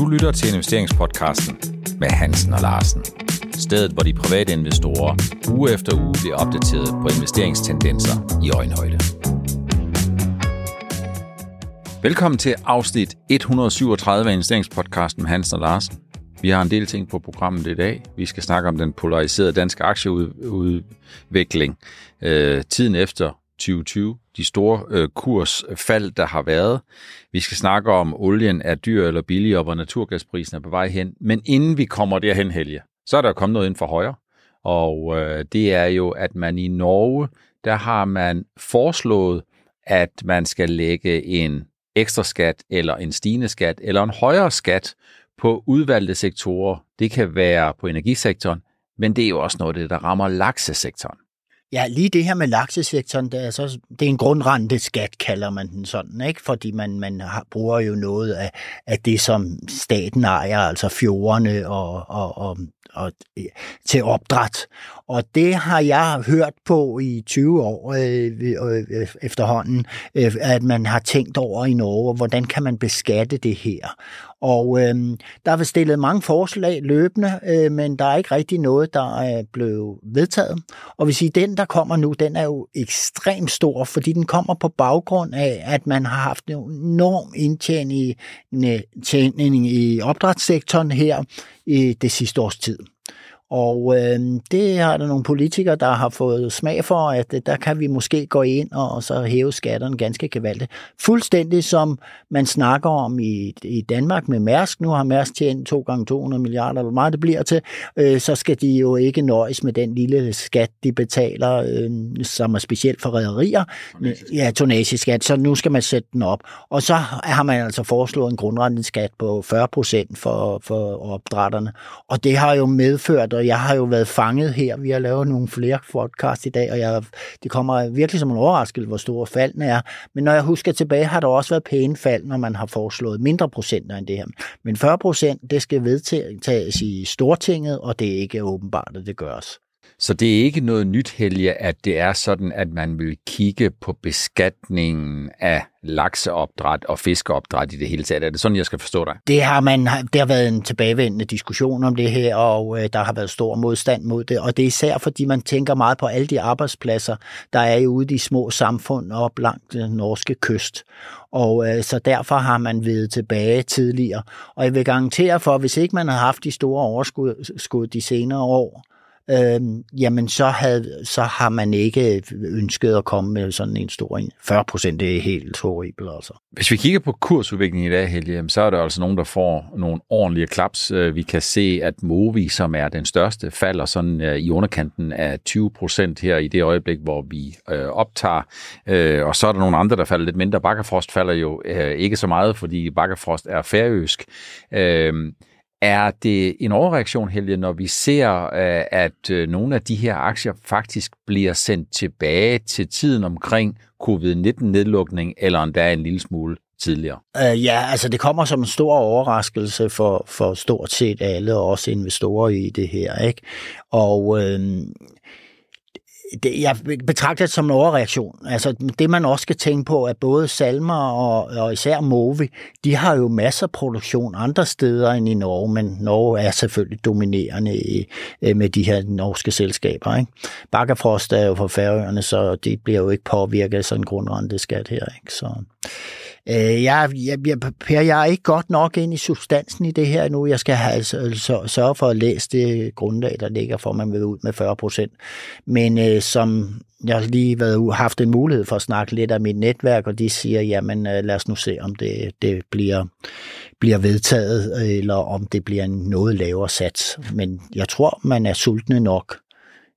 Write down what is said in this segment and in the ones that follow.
Du lytter til investeringspodcasten med Hansen og Larsen. Stedet, hvor de private investorer uge efter uge bliver opdateret på investeringstendenser i øjenhøjde. Velkommen til afsnit 137 af investeringspodcasten med Hansen og Larsen. Vi har en del ting på programmet i dag. Vi skal snakke om den polariserede danske aktieudvikling. Øh, tiden efter 2020, de store øh, kursfald, der har været. Vi skal snakke om, olien er dyr eller billig, og hvor naturgasprisen er på vej hen. Men inden vi kommer derhen, Helge, så er der kommet noget ind for højre. Og øh, det er jo, at man i Norge, der har man foreslået, at man skal lægge en ekstra skat, eller en stigende skat, eller en højere skat på udvalgte sektorer. Det kan være på energisektoren, men det er jo også noget af det, der rammer laksesektoren. Ja, lige det her med laksesektoren, det er, så, det er en grundrenteskat, kalder man den sådan, ikke? fordi man, man har, bruger jo noget af, af det, som staten ejer, altså fjordene og, og, og, og til opdræt. Og det har jeg hørt på i 20 år øh, øh, øh, efterhånden, øh, at man har tænkt over i Norge, hvordan kan man beskatte det her. Og øh, der er stillet mange forslag løbende, øh, men der er ikke rigtig noget, der er blevet vedtaget. Og vi siger, den, der kommer nu, den er jo ekstremt stor, fordi den kommer på baggrund af, at man har haft en enorm indtjening i opdrætssektoren her i det sidste års tid. Og øh, det har der nogle politikere, der har fået smag for, at øh, der kan vi måske gå ind og, og så hæve skatterne ganske gevaldigt. Fuldstændig som man snakker om i, i Danmark med Mærsk. Nu har Mærsk tjent 2 gange 200 milliarder, eller hvor meget det bliver til. Øh, så skal de jo ikke nøjes med den lille skat, de betaler, øh, som er specielt for rædderier. Ja, tonageskat. Så nu skal man sætte den op. Og så har man altså foreslået en grundrenteskat på 40 procent for, for opdrætterne. Og det har jo medført, og jeg har jo været fanget her. Vi har lavet nogle flere podcast i dag, og jeg, det kommer virkelig som en overraskelse, hvor store faldene er. Men når jeg husker tilbage, har der også været pæne fald, når man har foreslået mindre procenter end det her. Men 40 procent, det skal vedtages i Stortinget, og det er ikke åbenbart, at det gøres. Så det er ikke noget nyt, Helge, at det er sådan, at man vil kigge på beskatningen af lakseopdræt og fiskeopdræt i det hele taget. Er det sådan, jeg skal forstå dig? Det har, man, det har været en tilbagevendende diskussion om det her, og øh, der har været stor modstand mod det. Og det er især, fordi man tænker meget på alle de arbejdspladser, der er ude i de små samfund op langs den norske kyst. Og øh, så derfor har man ved tilbage tidligere. Og jeg vil garantere for, at hvis ikke man har haft de store overskud de senere år, øh, jamen så, havde, så har man ikke ønsket at komme med sådan en stor 40 procent, det er helt horribelt altså. Hvis vi kigger på kursudviklingen i dag, Helge, så er der altså nogen, der får nogle ordentlige klaps. Øh, vi kan se, at Movi, som er den største, falder sådan øh, i underkanten af 20 procent her i det øjeblik, hvor vi øh, optager. Øh, og så er der nogle andre, der falder lidt mindre. Bakkerfrost falder jo ikke så meget, fordi Bakkerfrost er færøsk. Er det en overreaktion, Helge, når vi ser, øh, at øh, nogle af de her aktier faktisk bliver sendt tilbage til tiden omkring covid-19-nedlukning, eller endda en lille smule tidligere? Uh, ja, altså det kommer som en stor overraskelse for, for stort set alle, også investorer i det her. ikke. Og uh, det, jeg betragter det som en overreaktion. Altså, det man også skal tænke på, at både Salmer og, og især Movi, de har jo masser af produktion andre steder end i Norge, men Norge er selvfølgelig dominerende i, øh, med de her norske selskaber. Ikke? Bakkerfrost er jo for færøerne, så det bliver jo ikke påvirket af sådan en grundrenteskat her. Ikke? Så, Øh, jeg, jeg, jeg, per, jeg er ikke godt nok ind i substansen i det her nu. Jeg skal have, altså, altså sørge for at læse det grundlag, der ligger for, at man vil ud med 40 procent. Men øh, som jeg har lige været, haft en mulighed for at snakke lidt af mit netværk, og de siger, jamen øh, lad os nu se, om det, det bliver, bliver vedtaget, eller om det bliver en noget lavere sats. Men jeg tror, man er sultne nok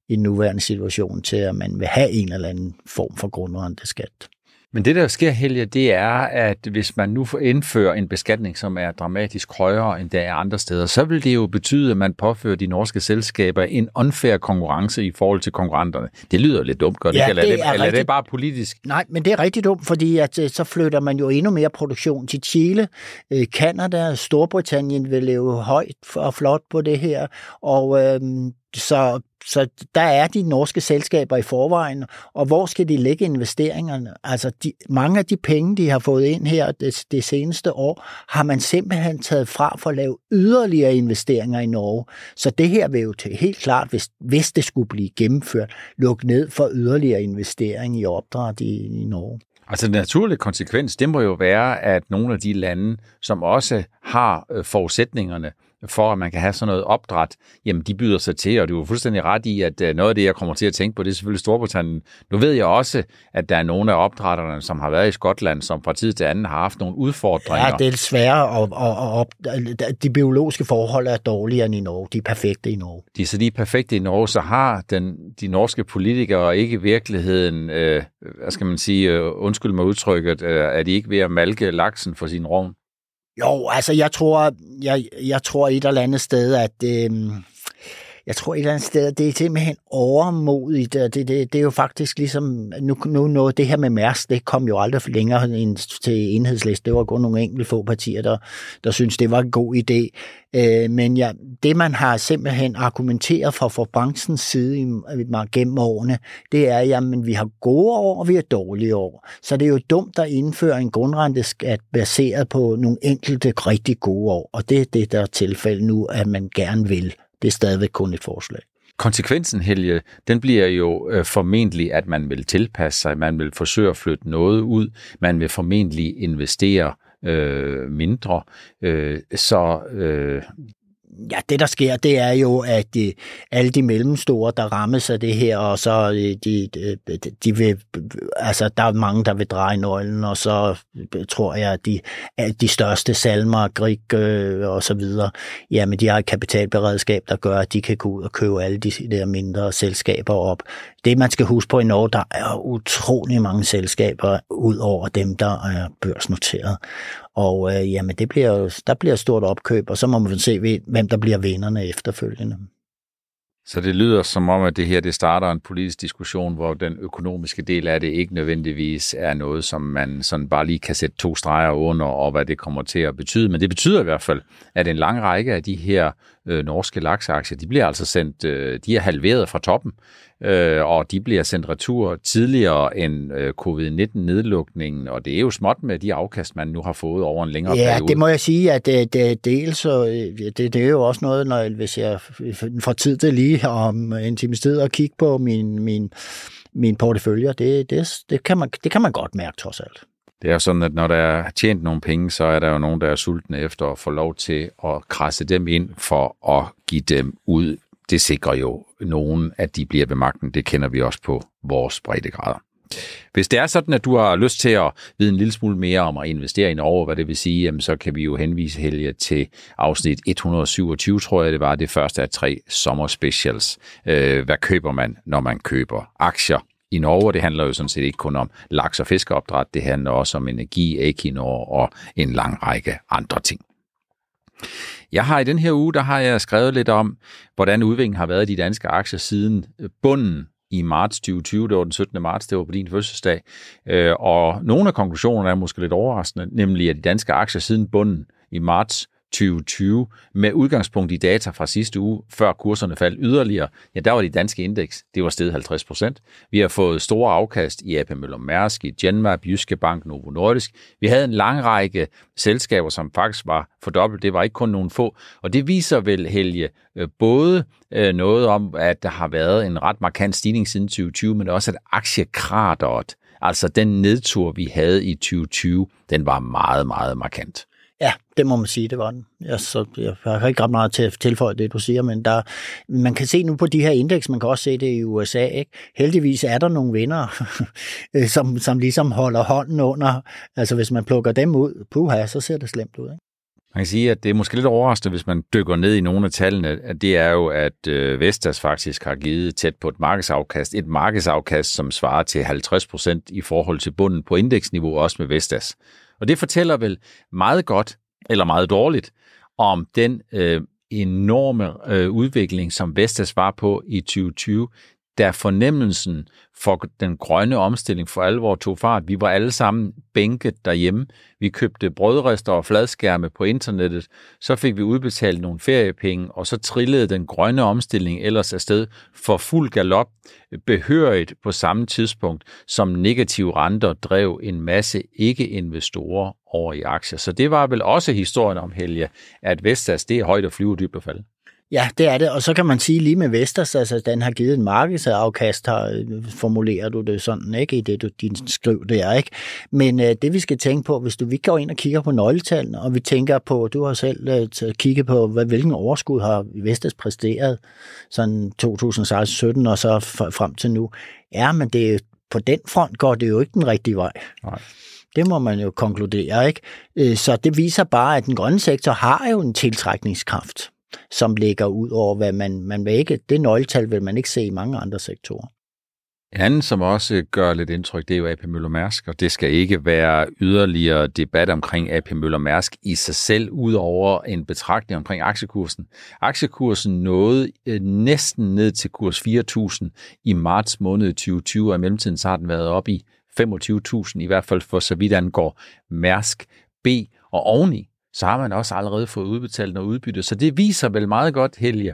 i den nuværende situation til, at man vil have en eller anden form for grundrenteskat. Men det, der sker, Helge, det er, at hvis man nu indfører en beskatning, som er dramatisk højere end der er andre steder, så vil det jo betyde, at man påfører de norske selskaber en unfair konkurrence i forhold til konkurrenterne. Det lyder lidt dumt, gør det ja, ikke? Eller, det er, det, er eller rigtig... er det bare politisk? Nej, men det er rigtig dumt, fordi at, øh, så flytter man jo endnu mere produktion til Chile. Kanada, øh, Storbritannien vil leve højt og flot på det her, og øh, så, så der er de norske selskaber i forvejen, og hvor skal de lægge investeringerne? Altså de, mange af de penge, de har fået ind her det, det seneste år, har man simpelthen taget fra for at lave yderligere investeringer i Norge. Så det her vil jo til helt klart, hvis, hvis det skulle blive gennemført, lukke ned for yderligere investering i opdræt i, i Norge. Altså den naturlige konsekvens, det må jo være, at nogle af de lande, som også har øh, forudsætningerne for, at man kan have sådan noget opdræt, jamen de byder sig til, og du er fuldstændig ret i, at øh, noget af det, jeg kommer til at tænke på, det er selvfølgelig Storbritannien. Nu ved jeg også, at der er nogle af opdrætterne, som har været i Skotland, som fra tid til anden har haft nogle udfordringer. Ja, det er svære, og, og, og de biologiske forhold er dårligere end i Norge. De er perfekte i Norge. De, så de er perfekte i Norge, så har den, de norske politikere ikke i virkeligheden, øh, hvad skal man sige, øh, undskyld mig udtrykket, øh, er de ikke ved at malke laksen for sin rovn? Jo, altså jeg tror, jeg, jeg tror et eller andet sted, at øh, jeg tror et eller andet sted, det er simpelthen overmodigt. Det, det, det er jo faktisk ligesom, nu, nu, nu det her med Mærsk, det kom jo aldrig længere end til enhedsliste. Det var kun nogle enkelte få partier, der, der synes det var en god idé. Øh, men ja, det man har simpelthen argumenteret for fra branchens side i, gennem årene, det er, jamen vi har gode år, og vi har dårlige år. Så det er jo dumt at indføre en grundrenteskat baseret på nogle enkelte rigtig gode år. Og det er det, der er tilfældet nu, at man gerne vil. Det er stadigvæk kun et forslag. Konsekvensen, Helge, den bliver jo øh, formentlig, at man vil tilpasse sig, man vil forsøge at flytte noget ud, man vil formentlig investere øh, mindre. Øh, så øh, Ja, det der sker, det er jo, at de, alle de mellemstore, der rammes af det her, og så øh, de, øh, de, de vil, altså der er mange, der vil dreje nøglen, og så tror jeg, at de, at de største salmer, grik øh, og så videre, jamen de har et kapitalberedskab, der gør, at de kan gå ud og købe alle de der mindre selskaber op. Det man skal huske på i Norge, der er utrolig mange selskaber, ud over dem, der er børsnoteret. Og øh, jamen, det bliver der bliver et stort opkøb, og så må man se, hvem der bliver vinderne efterfølgende. Så det lyder som om, at det her det starter en politisk diskussion, hvor den økonomiske del af det ikke nødvendigvis er noget, som man sådan bare lige kan sætte to streger under, og hvad det kommer til at betyde. Men det betyder i hvert fald, at en lang række af de her øh, norske laksaktier, de bliver altså sendt, øh, de er halveret fra toppen øh, og de bliver sendt retur tidligere end øh, covid-19-nedlukningen, og det er jo småt med de afkast, man nu har fået over en længere ja, periode. det må jeg sige, at det, det, dels, så, det, det er jo også noget, når, hvis jeg får tid til lige om en time tid at kigge på min, min, min portefølje, det, det, det, kan man, det kan man godt mærke trods alt. Det er sådan, at når der er tjent nogle penge, så er der jo nogen, der er sultne efter at få lov til at krasse dem ind for at give dem ud det sikrer jo nogen, at de bliver ved magten. Det kender vi også på vores breddegrader. Hvis det er sådan, at du har lyst til at vide en lille smule mere om at investere i Norge, hvad det vil sige, jamen, så kan vi jo henvise Helge til afsnit 127, tror jeg det var, det første af tre sommerspecials. Øh, hvad køber man, når man køber aktier? i Norge. Det handler jo sådan set ikke kun om laks- og fiskeopdræt, det handler også om energi, Equinor og en lang række andre ting. Jeg har i den her uge, der har jeg skrevet lidt om, hvordan udviklingen har været i de danske aktier siden øh, bunden i marts 2020, det var den 17. marts, det var på din fødselsdag, øh, og nogle af konklusionerne er måske lidt overraskende, nemlig at de danske aktier siden bunden i marts 2020 med udgangspunkt i data fra sidste uge, før kurserne faldt yderligere, ja, der var de danske indeks, det var steget 50 procent. Vi har fået store afkast i AP Møller Mærsk, i Genmap, Jyske Bank, Novo Nordisk. Vi havde en lang række selskaber, som faktisk var fordoblet. Det var ikke kun nogle få. Og det viser vel, Helge, øh, både øh, noget om, at der har været en ret markant stigning siden 2020, men også at aktiekrateret, altså den nedtur, vi havde i 2020, den var meget, meget markant. Ja, det må man sige, det var den. Jeg, så, jeg har ikke ret meget til at tilføje det, du siger, men der, man kan se nu på de her indeks, man kan også se det i USA. Ikke? Heldigvis er der nogle vinder, som, som ligesom holder hånden under. Altså hvis man plukker dem ud, puha, så ser det slemt ud. Ikke? Man kan sige, at det er måske lidt overraskende, hvis man dykker ned i nogle af tallene, at det er jo, at øh, Vestas faktisk har givet tæt på et markedsafkast. Et markedsafkast, som svarer til 50 procent i forhold til bunden på indeksniveau, også med Vestas. Og det fortæller vel meget godt eller meget dårligt, om den øh, enorme øh, udvikling, som Vestas var på i 2020 da fornemmelsen for den grønne omstilling for alvor tog fart. Vi var alle sammen bænket derhjemme. Vi købte brødrester og fladskærme på internettet. Så fik vi udbetalt nogle feriepenge, og så trillede den grønne omstilling ellers afsted for fuld galop, behørigt på samme tidspunkt, som negative renter drev en masse ikke-investorer over i aktier. Så det var vel også historien om Helge, at Vestas, det er højt at flyve dybt og falde. Ja, det er det. Og så kan man sige lige med Vestas, altså den har givet en markedsafkast, har, formulerer du det sådan, ikke, i det du din skriv der, ikke? Men øh, det vi skal tænke på, hvis du vi går ind og kigger på nøgletallene, og vi tænker på, du har selv øh, kigget på, hvad, hvilken overskud har Vestas præsteret, sådan 2016-17 og så frem til nu. Ja, men det, på den front går det jo ikke den rigtige vej. Nej. Det må man jo konkludere, ikke? Øh, så det viser bare, at den grønne sektor har jo en tiltrækningskraft som ligger ud over, hvad man, man vil ikke, det nøgletal vil man ikke se i mange andre sektorer. En anden, som også gør lidt indtryk, det er jo AP Møller Mærsk, og det skal ikke være yderligere debat omkring AP Møller Mærsk i sig selv, udover en betragtning omkring aktiekursen. Aktiekursen nåede øh, næsten ned til kurs 4.000 i marts måned 2020, og i mellemtiden så har den været op i 25.000, i hvert fald for så vidt angår Mærsk B, og oveni så har man også allerede fået udbetalt noget udbytte. Så det viser vel meget godt, Helge,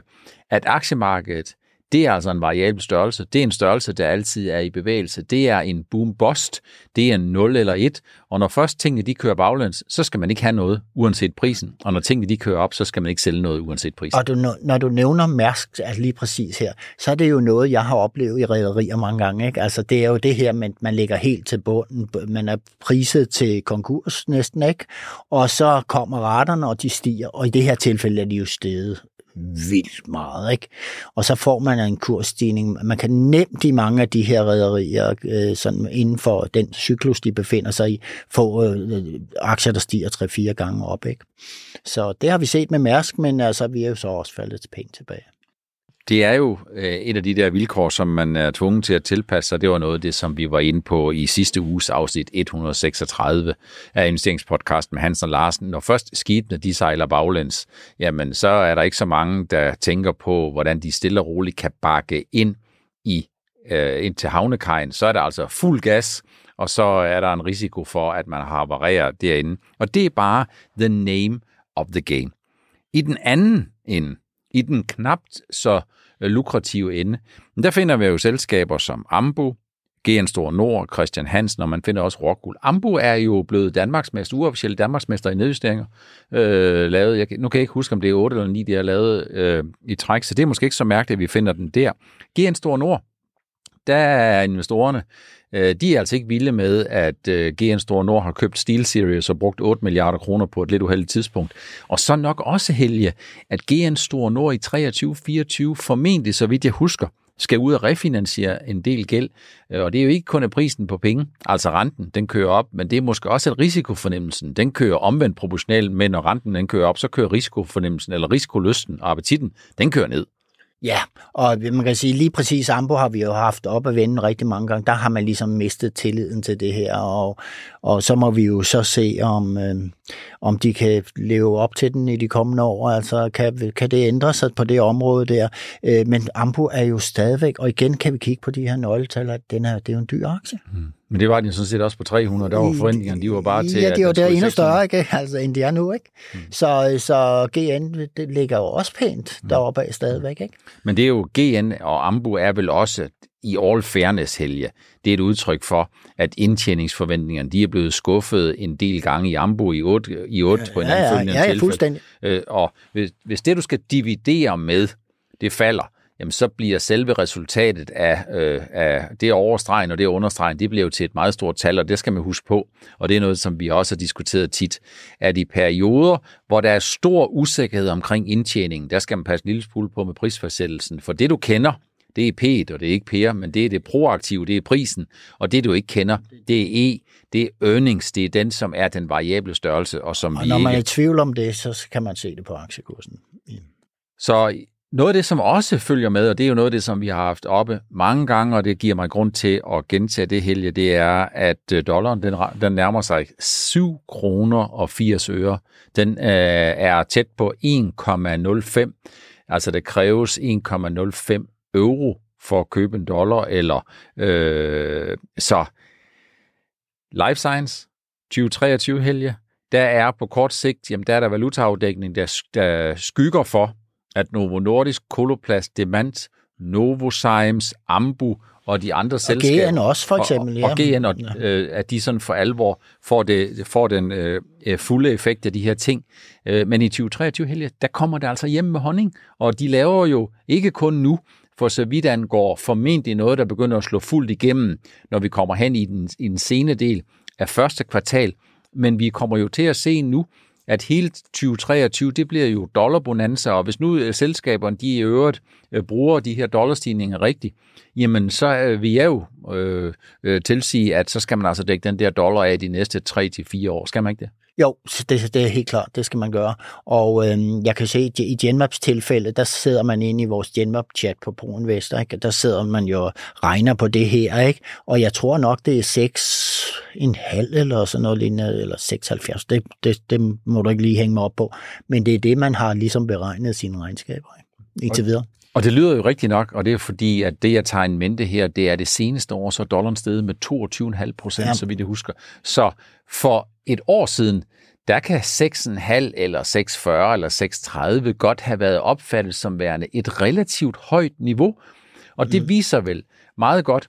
at aktiemarkedet det er altså en variabel størrelse. Det er en størrelse, der altid er i bevægelse. Det er en boom-bust. Det er en 0 eller 1. Og når først tingene de kører baglæns, så skal man ikke have noget, uanset prisen. Og når tingene de kører op, så skal man ikke sælge noget, uanset prisen. Og du, når du nævner Mærsk, altså lige præcis her, så er det jo noget, jeg har oplevet i rædderier mange gange. Ikke? Altså det er jo det her, man, man ligger helt til bunden. Man er priset til konkurs næsten, ikke? Og så kommer raterne, og de stiger. Og i det her tilfælde er de jo steget vildt meget. Ikke? Og så får man en kursstigning. Man kan nemt i mange af de her rædderier, øh, sådan inden for den cyklus, de befinder sig i, få øh, øh aktier, der stiger 3-4 gange op. Ikke? Så det har vi set med Mærsk, men altså, vi er jo så også faldet pænt tilbage. Det er jo øh, et af de der vilkår, som man er tvunget til at tilpasse sig. Det var noget af det, som vi var inde på i sidste uges afsnit 136 af investeringspodcasten med Hansen og Larsen. Når først skibene de sejler baglæns, jamen så er der ikke så mange, der tænker på, hvordan de stille og roligt kan bakke ind i øh, ind til havnekajen. Så er der altså fuld gas, og så er der en risiko for, at man har havareret derinde. Og det er bare the name of the game. I den anden ende, i den knapt så Øh, Øh, lukrative ende. Men der finder vi jo selskaber som Ambu, GN Stor Nord, Christian Hansen, og man finder også Rockwool. Ambu er jo blevet Danmarksmester, uofficielt Danmarksmester i nedjusteringer. Øh, lavet, jeg, nu kan jeg ikke huske, om det er 8 eller 9, de har lavet øh, i træk, så det er måske ikke så mærkeligt, at vi finder den der. GN Stor Nord, der er investorerne øh, de er altså ikke vilde med, at øh, GN Store Nord har købt SteelSeries og brugt 8 milliarder kroner på et lidt uheldigt tidspunkt. Og så nok også helge, at GN Store Nord i 23-24 formentlig, så vidt jeg husker, skal ud og refinansiere en del gæld. Øh, og det er jo ikke kun af prisen på penge, altså renten, den kører op, men det er måske også, at risikofornemmelsen, den kører omvendt proportionalt, men når renten den kører op, så kører risikofornemmelsen, eller risikolysten og appetitten, den kører ned. Ja, og man kan sige, lige præcis Ambo har vi jo haft op at vende rigtig mange gange. Der har man ligesom mistet tilliden til det her, og, og så må vi jo så se, om, øh, om de kan leve op til den i de kommende år. Altså, kan, kan det ændre sig på det område der? Øh, men Ambo er jo stadigvæk, og igen kan vi kigge på de her nøgletal, at den er, det er jo en dyr aktie. Mm. Men det var den sådan set også på 300, der var forventningerne, de var bare til... Ja, de var der endnu større, ikke? Altså, end de er nu, ikke? Mm. Så, så GN, det ligger jo også pænt mm. deroppe af stadigvæk, ikke? Men det er jo, GN og Ambu er vel også i all fairness, Helge, det er et udtryk for, at indtjeningsforventningerne, de er blevet skuffet en del gange i Ambu i 8, i 8 ja, på en anden ja, ja, ja, ja, fuldstændig. Øh, og hvis, hvis det, du skal dividere med, det falder, jamen så bliver selve resultatet af, øh, af det overstregen og det understregen, det bliver jo til et meget stort tal, og det skal man huske på. Og det er noget, som vi også har diskuteret tit, at i perioder, hvor der er stor usikkerhed omkring indtjeningen, der skal man passe en lille smule på med prisfastsættelsen. For det, du kender, det er P, og det er ikke Per, men det er det proaktive, det er prisen. Og det, du ikke kender, det er E, det er earnings, det er den, som er den variable størrelse, og som og vi når man ikke... er i tvivl om det, så kan man se det på aktiekursen. Så noget af det, som også følger med, og det er jo noget af det, som vi har haft oppe mange gange, og det giver mig grund til at gentage det, Helge, det er, at øh, dollaren den, den nærmer sig 7 kroner og 80 øre. Den øh, er tæt på 1,05. Altså, der kræves 1,05 euro for at købe en dollar, eller øh, så Life Science 2023 helge, der er på kort sigt, jamen der er der valutaafdækning, der, der skygger for, at Novo Nordisk, Coloplast, Demant, Novozymes, Ambu og de andre og selskaber. GN også, for eksempel. Og, og GN, og, øh, at de sådan for alvor får, det, får den øh, fulde effekt af de her ting. Øh, men i 2023, Helge, der kommer det altså hjem med honning, og de laver jo ikke kun nu, for så vidt angår formentlig noget, der begynder at slå fuldt igennem, når vi kommer hen i den, i den sene del af første kvartal. Men vi kommer jo til at se nu, at hele 2023, det bliver jo dollarbonanza, og hvis nu øh, selskaberne de i øvrigt øh, bruger de her dollarstigninger rigtigt, jamen så øh, vil jeg jo øh, tilsige, at så skal man altså dække den der dollar af de næste 3-4 år. Skal man ikke det? Jo, det, det er helt klart, det skal man gøre. Og øh, jeg kan se, at i Genmaps tilfælde, der sidder man inde i vores Genmap-chat på ProInvestor, ikke? der sidder man jo og regner på det her, ikke? og jeg tror nok, det er 6 en halv eller sådan noget lignende, eller 76, det, det, det må du ikke lige hænge mig op på, men det er det, man har ligesom beregnet sine regnskaber i, indtil videre. Og det lyder jo rigtigt nok, og det er fordi, at det, jeg tager en mente her, det er det seneste år, så dollaren steget med 22,5 procent, ja. så vidt jeg husker. Så for et år siden, der kan 6,5 eller 6,40 eller 6,30 godt have været opfattet som værende et relativt højt niveau. Og det mm. viser vel meget godt,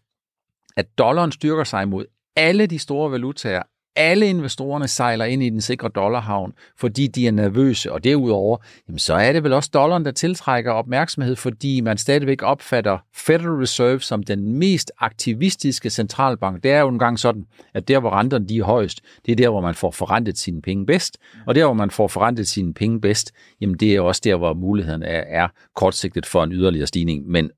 at dollaren styrker sig mod alle de store valutaer alle investorerne sejler ind i den sikre dollarhavn, fordi de er nervøse, og derudover, jamen så er det vel også dollaren, der tiltrækker opmærksomhed, fordi man stadigvæk opfatter Federal Reserve som den mest aktivistiske centralbank. Det er jo en gang sådan, at der, hvor renterne de er højst, det er der, hvor man får forrentet sine penge bedst, og der, hvor man får forrentet sine penge bedst, jamen det er også der, hvor muligheden er, er kortsigtet for en yderligere stigning. Men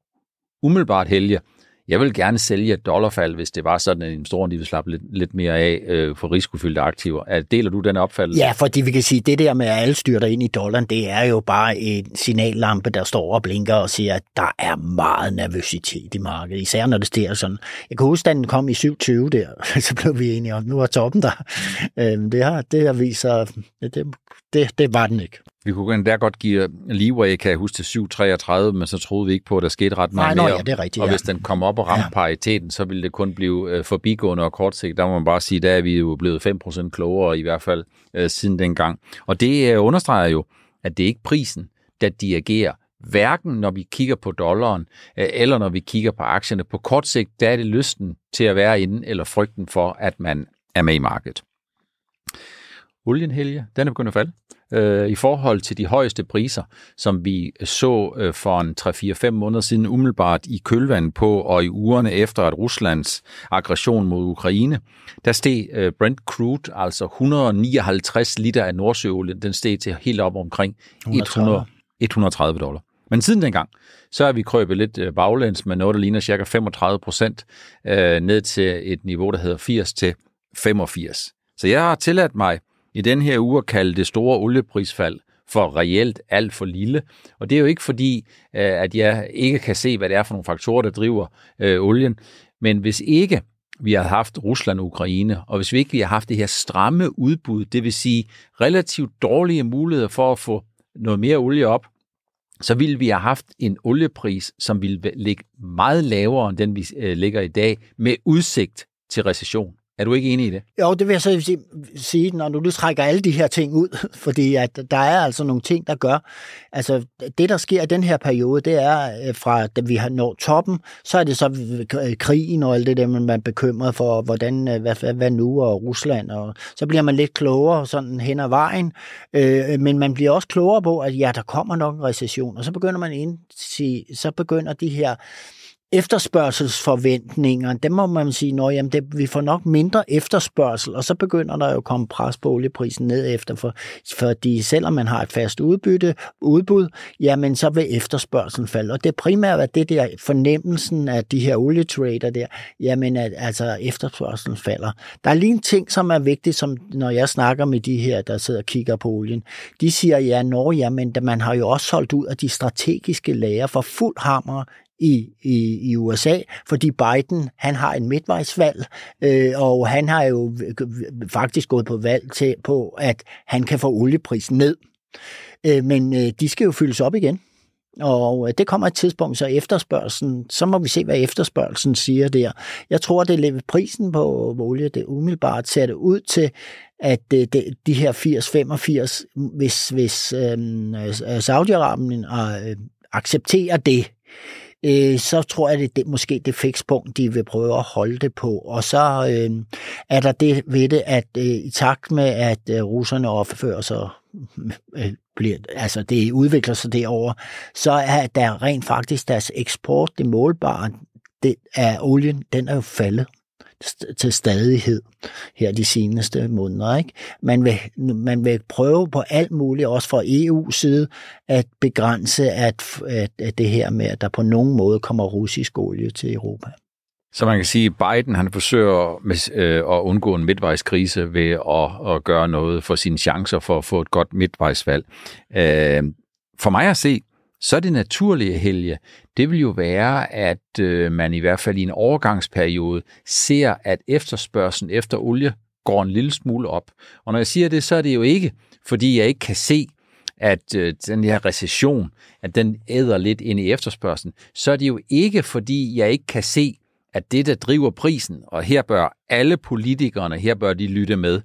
umiddelbart helge, jeg vil gerne sælge et dollarfald, hvis det var sådan, at investoren de vil slappe lidt, lidt mere af øh, for risikofyldte aktiver. Er, Deler du den opfattelse? Ja, fordi vi kan sige, at det der med, at alle styrter ind i dollaren, det er jo bare en signallampe, der står og blinker og siger, at der er meget nervøsitet i markedet, især når det stiger sådan. Jeg kan huske, da den kom i 27 der, så blev vi enige om, nu er toppen der. Øh, det har, det har vist sig, det, det, det var den ikke. Vi kunne endda godt give leeway, kan jeg huske, til 7,33, men så troede vi ikke på, at der skete ret meget Nej, mere. ja, det er rigtigt, og ja. hvis den kom op og ramte ja. pariteten, så ville det kun blive øh, forbigående og kortsigt. Der må man bare sige, der er vi jo blevet 5% klogere i hvert fald øh, siden dengang. Og det øh, understreger jo, at det er ikke prisen, der dirigerer hverken når vi kigger på dollaren, øh, eller når vi kigger på aktierne. På kort sigt, der er det lysten til at være inde, eller frygten for, at man er med i markedet. Olien, Helge, den er begyndt at falde øh, i forhold til de højeste priser, som vi så øh, for en 3-4-5 måneder siden umiddelbart i kølvandet på og i ugerne efter at Ruslands aggression mod Ukraine. Der steg øh, Brent Crude, altså 159 liter af nordsøolie, den steg til helt op omkring 100, 130 dollar. Men siden dengang, så er vi krøbet lidt øh, baglæns med noget, der ligner cirka 35 procent øh, ned til et niveau, der hedder 80 til 85. Så jeg har tilladt mig i den her uge at kalde det store olieprisfald for reelt alt for lille. Og det er jo ikke fordi, øh, at jeg ikke kan se, hvad det er for nogle faktorer, der driver øh, olien. Men hvis ikke vi har haft Rusland og Ukraine, og hvis vi ikke vi har haft det her stramme udbud, det vil sige relativt dårlige muligheder for at få noget mere olie op, så ville vi have haft en oliepris, som ville ligge meget lavere end den, vi øh, ligger i dag, med udsigt til recession. Er du ikke enig i det? Jo, det vil jeg så sige, når du nu trækker alle de her ting ud, fordi at der er altså nogle ting, der gør, altså det, der sker i den her periode, det er øh, fra, da vi har nået toppen, så er det så øh, krigen og alt det der, man er bekymret for, hvordan, øh, hvad, hvad, hvad nu, og Rusland, og så bliver man lidt klogere sådan hen ad vejen, øh, men man bliver også klogere på, at ja, der kommer nok en recession, og så begynder man ind, så begynder de her efterspørgselsforventninger, dem må man sige, at jamen det, vi får nok mindre efterspørgsel, og så begynder der jo at komme pres på olieprisen ned efter, for, fordi selvom man har et fast udbytte, udbud, jamen så vil efterspørgselen falde. Og det primært er det der fornemmelsen af de her olietrader der, jamen at altså efterspørgselen falder. Der er lige en ting, som er vigtig, som når jeg snakker med de her, der sidder og kigger på olien, de siger, ja, når, jamen, man har jo også solgt ud af de strategiske lager for fuld hammer i, i, i USA, fordi Biden han har en midtvejsvalg, øh, og han har jo faktisk gået på valg til på, at han kan få olieprisen ned. Øh, men øh, de skal jo fyldes op igen. Og øh, det kommer et tidspunkt, så efterspørgselen, så må vi se, hvad efterspørgselen siger der. Jeg tror, det er prisen på olie, det umiddelbart ser det ud til, at øh, det, de her 80-85, hvis, hvis øhm, øh, Saudi-Arabien øh, accepterer det, øh, så tror jeg, det er måske det fikspunkt, de vil prøve at holde det på. Og så øh, er der det ved det, at øh, i takt med, at øh, russerne opfører sig øh, bliver, altså det udvikler sig derover, så er der rent faktisk deres eksport, det målbare det af olien, den er jo faldet til stadighed her de seneste måneder. Ikke? Man, vil, man vil prøve på alt muligt, også fra EU's side, at begrænse at, at, at det her med, at der på nogen måde kommer russisk olie til Europa. Så man kan sige, at Biden han forsøger med, øh, at undgå en midtvejskrise ved at, at gøre noget for sine chancer for at få et godt midtvejsvalg. Øh, for mig at se, så det naturlige helge, det vil jo være, at øh, man i hvert fald i en overgangsperiode ser, at efterspørgselen efter olie går en lille smule op. Og når jeg siger det, så er det jo ikke, fordi jeg ikke kan se, at øh, den her recession, at den æder lidt ind i efterspørgselen, så er det jo ikke, fordi jeg ikke kan se, at det, der driver prisen, og her bør alle politikerne, her bør de lytte med,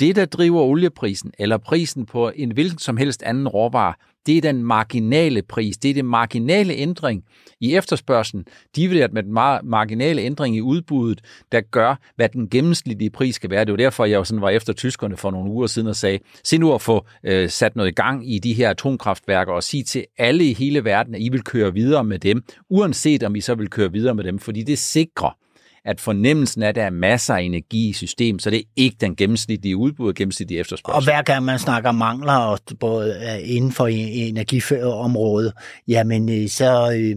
det, der driver olieprisen, eller prisen på en hvilken som helst anden råvare, det er den marginale pris, det er den marginale ændring i efterspørgselen, divideret med den marginale ændring i udbuddet, der gør, hvad den gennemsnitlige pris skal være. Det var derfor, jeg sådan var efter tyskerne for nogle uger siden og sagde, se nu at få øh, sat noget i gang i de her atomkraftværker og sige til alle i hele verden, at I vil køre videre med dem, uanset om I så vil køre videre med dem, fordi det sikrer, at fornemmelsen af, at der er masser af energi i systemet, så det er ikke den gennemsnitlige udbud og gennemsnitlige efterspørgsel. Og hver gang man snakker mangler, og både øh, inden for energiområdet, jamen øh, så, øh,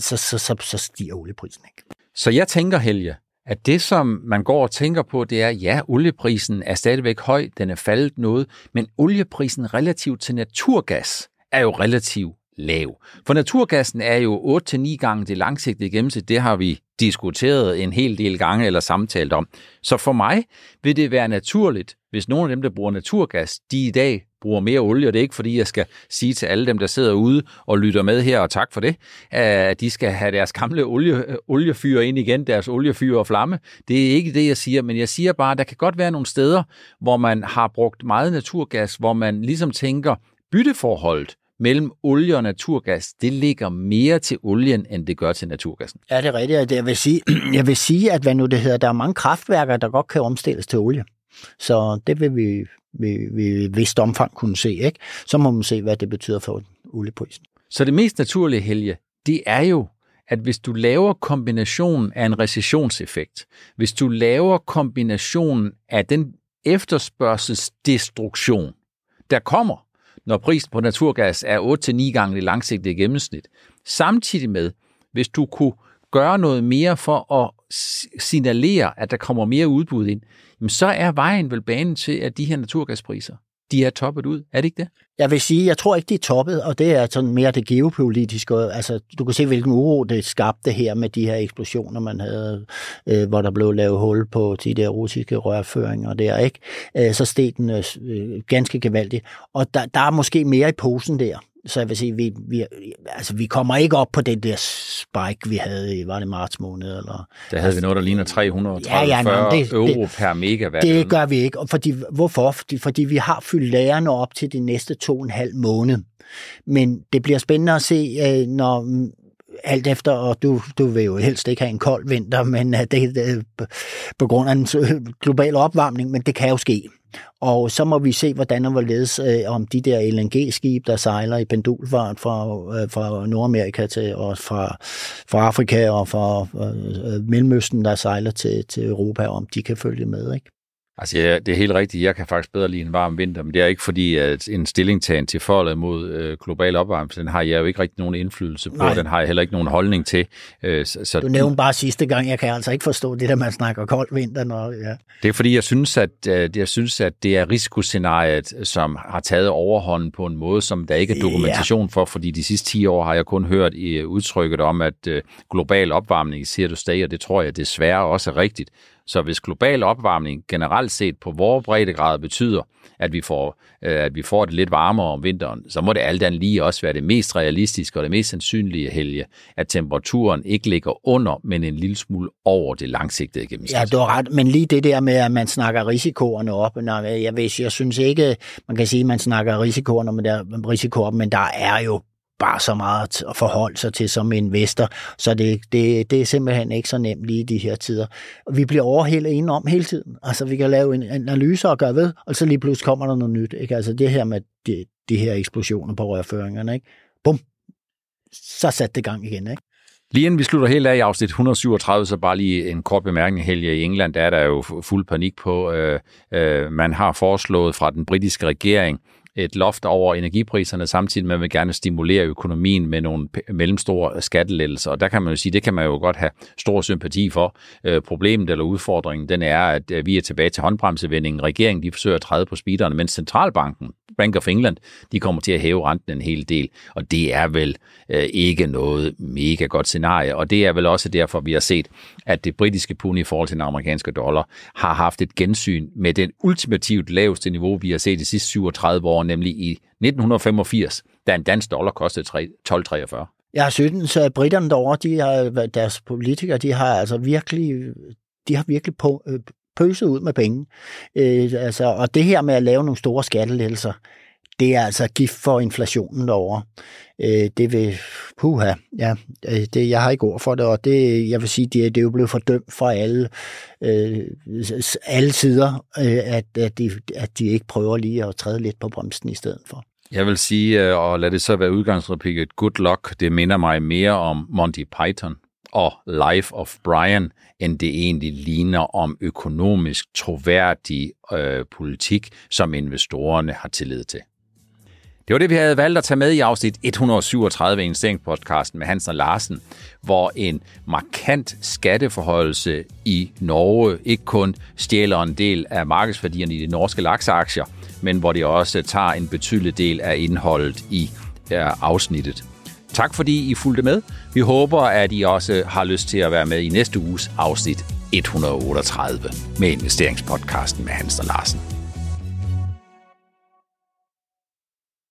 så, så, så, så stiger olieprisen ikke. Så jeg tænker, Helge, at det, som man går og tænker på, det er, ja, olieprisen er stadigvæk høj, den er faldet noget, men olieprisen relativt til naturgas er jo relativt lav. For naturgassen er jo 8-9 gange det langsigtede gennemsnit. Det har vi diskuteret en hel del gange eller samtalt om. Så for mig vil det være naturligt, hvis nogle af dem, der bruger naturgas, de i dag bruger mere olie, og det er ikke fordi, jeg skal sige til alle dem, der sidder ude og lytter med her, og tak for det, at de skal have deres gamle olie, oliefyr ind igen, deres oliefyr og flamme. Det er ikke det, jeg siger, men jeg siger bare, at der kan godt være nogle steder, hvor man har brugt meget naturgas, hvor man ligesom tænker, bytteforholdet mellem olie og naturgas, det ligger mere til olien, end det gør til naturgassen. Ja, det er rigtigt. Jeg vil sige, jeg vil sige at hvad nu det hedder, der er mange kraftværker, der godt kan omstilles til olie. Så det vil vi, vi, vi i vist omfang kunne se. Ikke? Så må man se, hvad det betyder for olieprisen. Så det mest naturlige, Helge, det er jo, at hvis du laver kombinationen af en recessionseffekt, hvis du laver kombinationen af den efterspørgselsdestruktion, der kommer, når prisen på naturgas er 8-9 gange det langsigtede gennemsnit. Samtidig med, hvis du kunne gøre noget mere for at signalere, at der kommer mere udbud ind, så er vejen vel banen til, at de her naturgaspriser, de er toppet ud. Er det ikke det? Jeg vil sige, jeg tror ikke, det er toppet, og det er sådan mere det geopolitiske. Altså, du kan se, hvilken uro det skabte her med de her eksplosioner, man havde, øh, hvor der blev lavet hul på de der russiske rørføringer der, ikke? Øh, så steg den øh, øh ganske gevaldigt. Og der, der er måske mere i posen der. Så jeg vil sige, vi, vi, altså, vi kommer ikke op på den der spike, vi havde i, var det marts måned? Eller, der havde altså, vi noget, der ligner 330 ja, ja, nej, det, euro det, per megawatt. Det gør vi ikke. Fordi, hvorfor? Fordi, fordi vi har fyldt lærerne op til de næste to og en halv måned. Men det bliver spændende at se, øh, når alt efter, og du, du vil jo helst ikke have en kold vinter, men øh, det, det på grund af en global opvarmning, men det kan jo ske. Og så må vi se, hvordan og hvorledes øh, om de der LNG-skib, der sejler i pendulfart fra, øh, fra Nordamerika til, og fra, fra Afrika og fra øh, øh Mellemøsten, der sejler til, til Europa, om de kan følge med. Ikke? Altså, ja, det er helt rigtigt. Jeg kan faktisk bedre lide en varm vinter, men det er ikke fordi, at en stillingtagen til forholdet mod øh, global opvarmning, den har jeg jo ikke rigtig nogen indflydelse på. Nej. Den har jeg heller ikke nogen holdning til. Øh, så, så, du nævnte bare sidste gang, jeg kan altså ikke forstå det, der man snakker kold vinter. Når, ja. Det er fordi, jeg synes, at, øh, jeg synes, at det er risikoscenariet, som har taget overhånden på en måde, som der ikke er dokumentation for, fordi de sidste 10 år har jeg kun hørt i udtrykket om, at øh, global opvarmning siger du stay, og det tror jeg desværre også er rigtigt så hvis global opvarmning generelt set på vores breddegrad betyder, at vi, får, øh, at vi får det lidt varmere om vinteren, så må det alt andet lige også være det mest realistiske og det mest sandsynlige helge, at temperaturen ikke ligger under, men en lille smule over det langsigtede gennemsnit. Ja, du har ret, men lige det der med, at man snakker risikoerne op, når jeg, ved, jeg synes ikke, man kan sige, at man snakker risikoerne, men der, risiko op, men der er jo bare så meget at forholde sig til som investor, så det, det, det er simpelthen ikke så nemt lige i de her tider. Vi bliver overhældet om hele tiden. Altså, vi kan lave en analyse og gøre ved, og så lige pludselig kommer der noget nyt. Ikke? Altså, det her med de, de her eksplosioner på rørføringerne, ikke? Bum! Så satte det gang igen, ikke? Lige inden vi slutter helt af i afsnit 137, så bare lige en kort bemærkning. Helge, i England der er der jo fuld panik på. Øh, øh, man har foreslået fra den britiske regering, et loft over energipriserne, samtidig med, at man vil gerne stimulere økonomien med nogle mellemstore skattelettelser. Og der kan man jo sige, det kan man jo godt have stor sympati for. Øh, problemet eller udfordringen, den er, at øh, vi er tilbage til håndbremsevendingen. Regeringen, de forsøger at træde på speederen, mens centralbanken, Bank of England, de kommer til at hæve renten en hel del. Og det er vel øh, ikke noget mega godt scenarie. Og det er vel også derfor, vi har set, at det britiske pund i forhold til den amerikanske dollar har haft et gensyn med den ultimativt laveste niveau, vi har set de sidste 37 år, nemlig i 1985, da en dansk dollar kostede 12,43. Jeg synes, at britterne derovre, de har, deres politikere, de har altså virkelig, de har virkelig på, øh, pøset ud med penge. Øh, altså, og det her med at lave nogle store skattelettelser, det er altså gift for inflationen derovre. Øh, det vil, puha, ja, øh, det, jeg har ikke ord for det, og det, jeg vil sige, det, det er jo blevet fordømt fra alle, øh, alle sider, øh, at, at, de, at de ikke prøver lige at træde lidt på bremsen i stedet for. Jeg vil sige, øh, og lad det så være udgangsrepliket, good luck, det minder mig mere om Monty Python og Life of Brian, end det egentlig ligner om økonomisk troværdig øh, politik, som investorerne har tillid til. Det var det, vi havde valgt at tage med i afsnit 137 af investeringspodcasten med Hansen og Larsen, hvor en markant skatteforholdelse i Norge ikke kun stjæler en del af markedsværdierne i de norske lakseaktier, men hvor det også tager en betydelig del af indholdet i afsnittet. Tak fordi I fulgte med. Vi håber, at I også har lyst til at være med i næste uges afsnit 138 med investeringspodcasten med Hans og Larsen.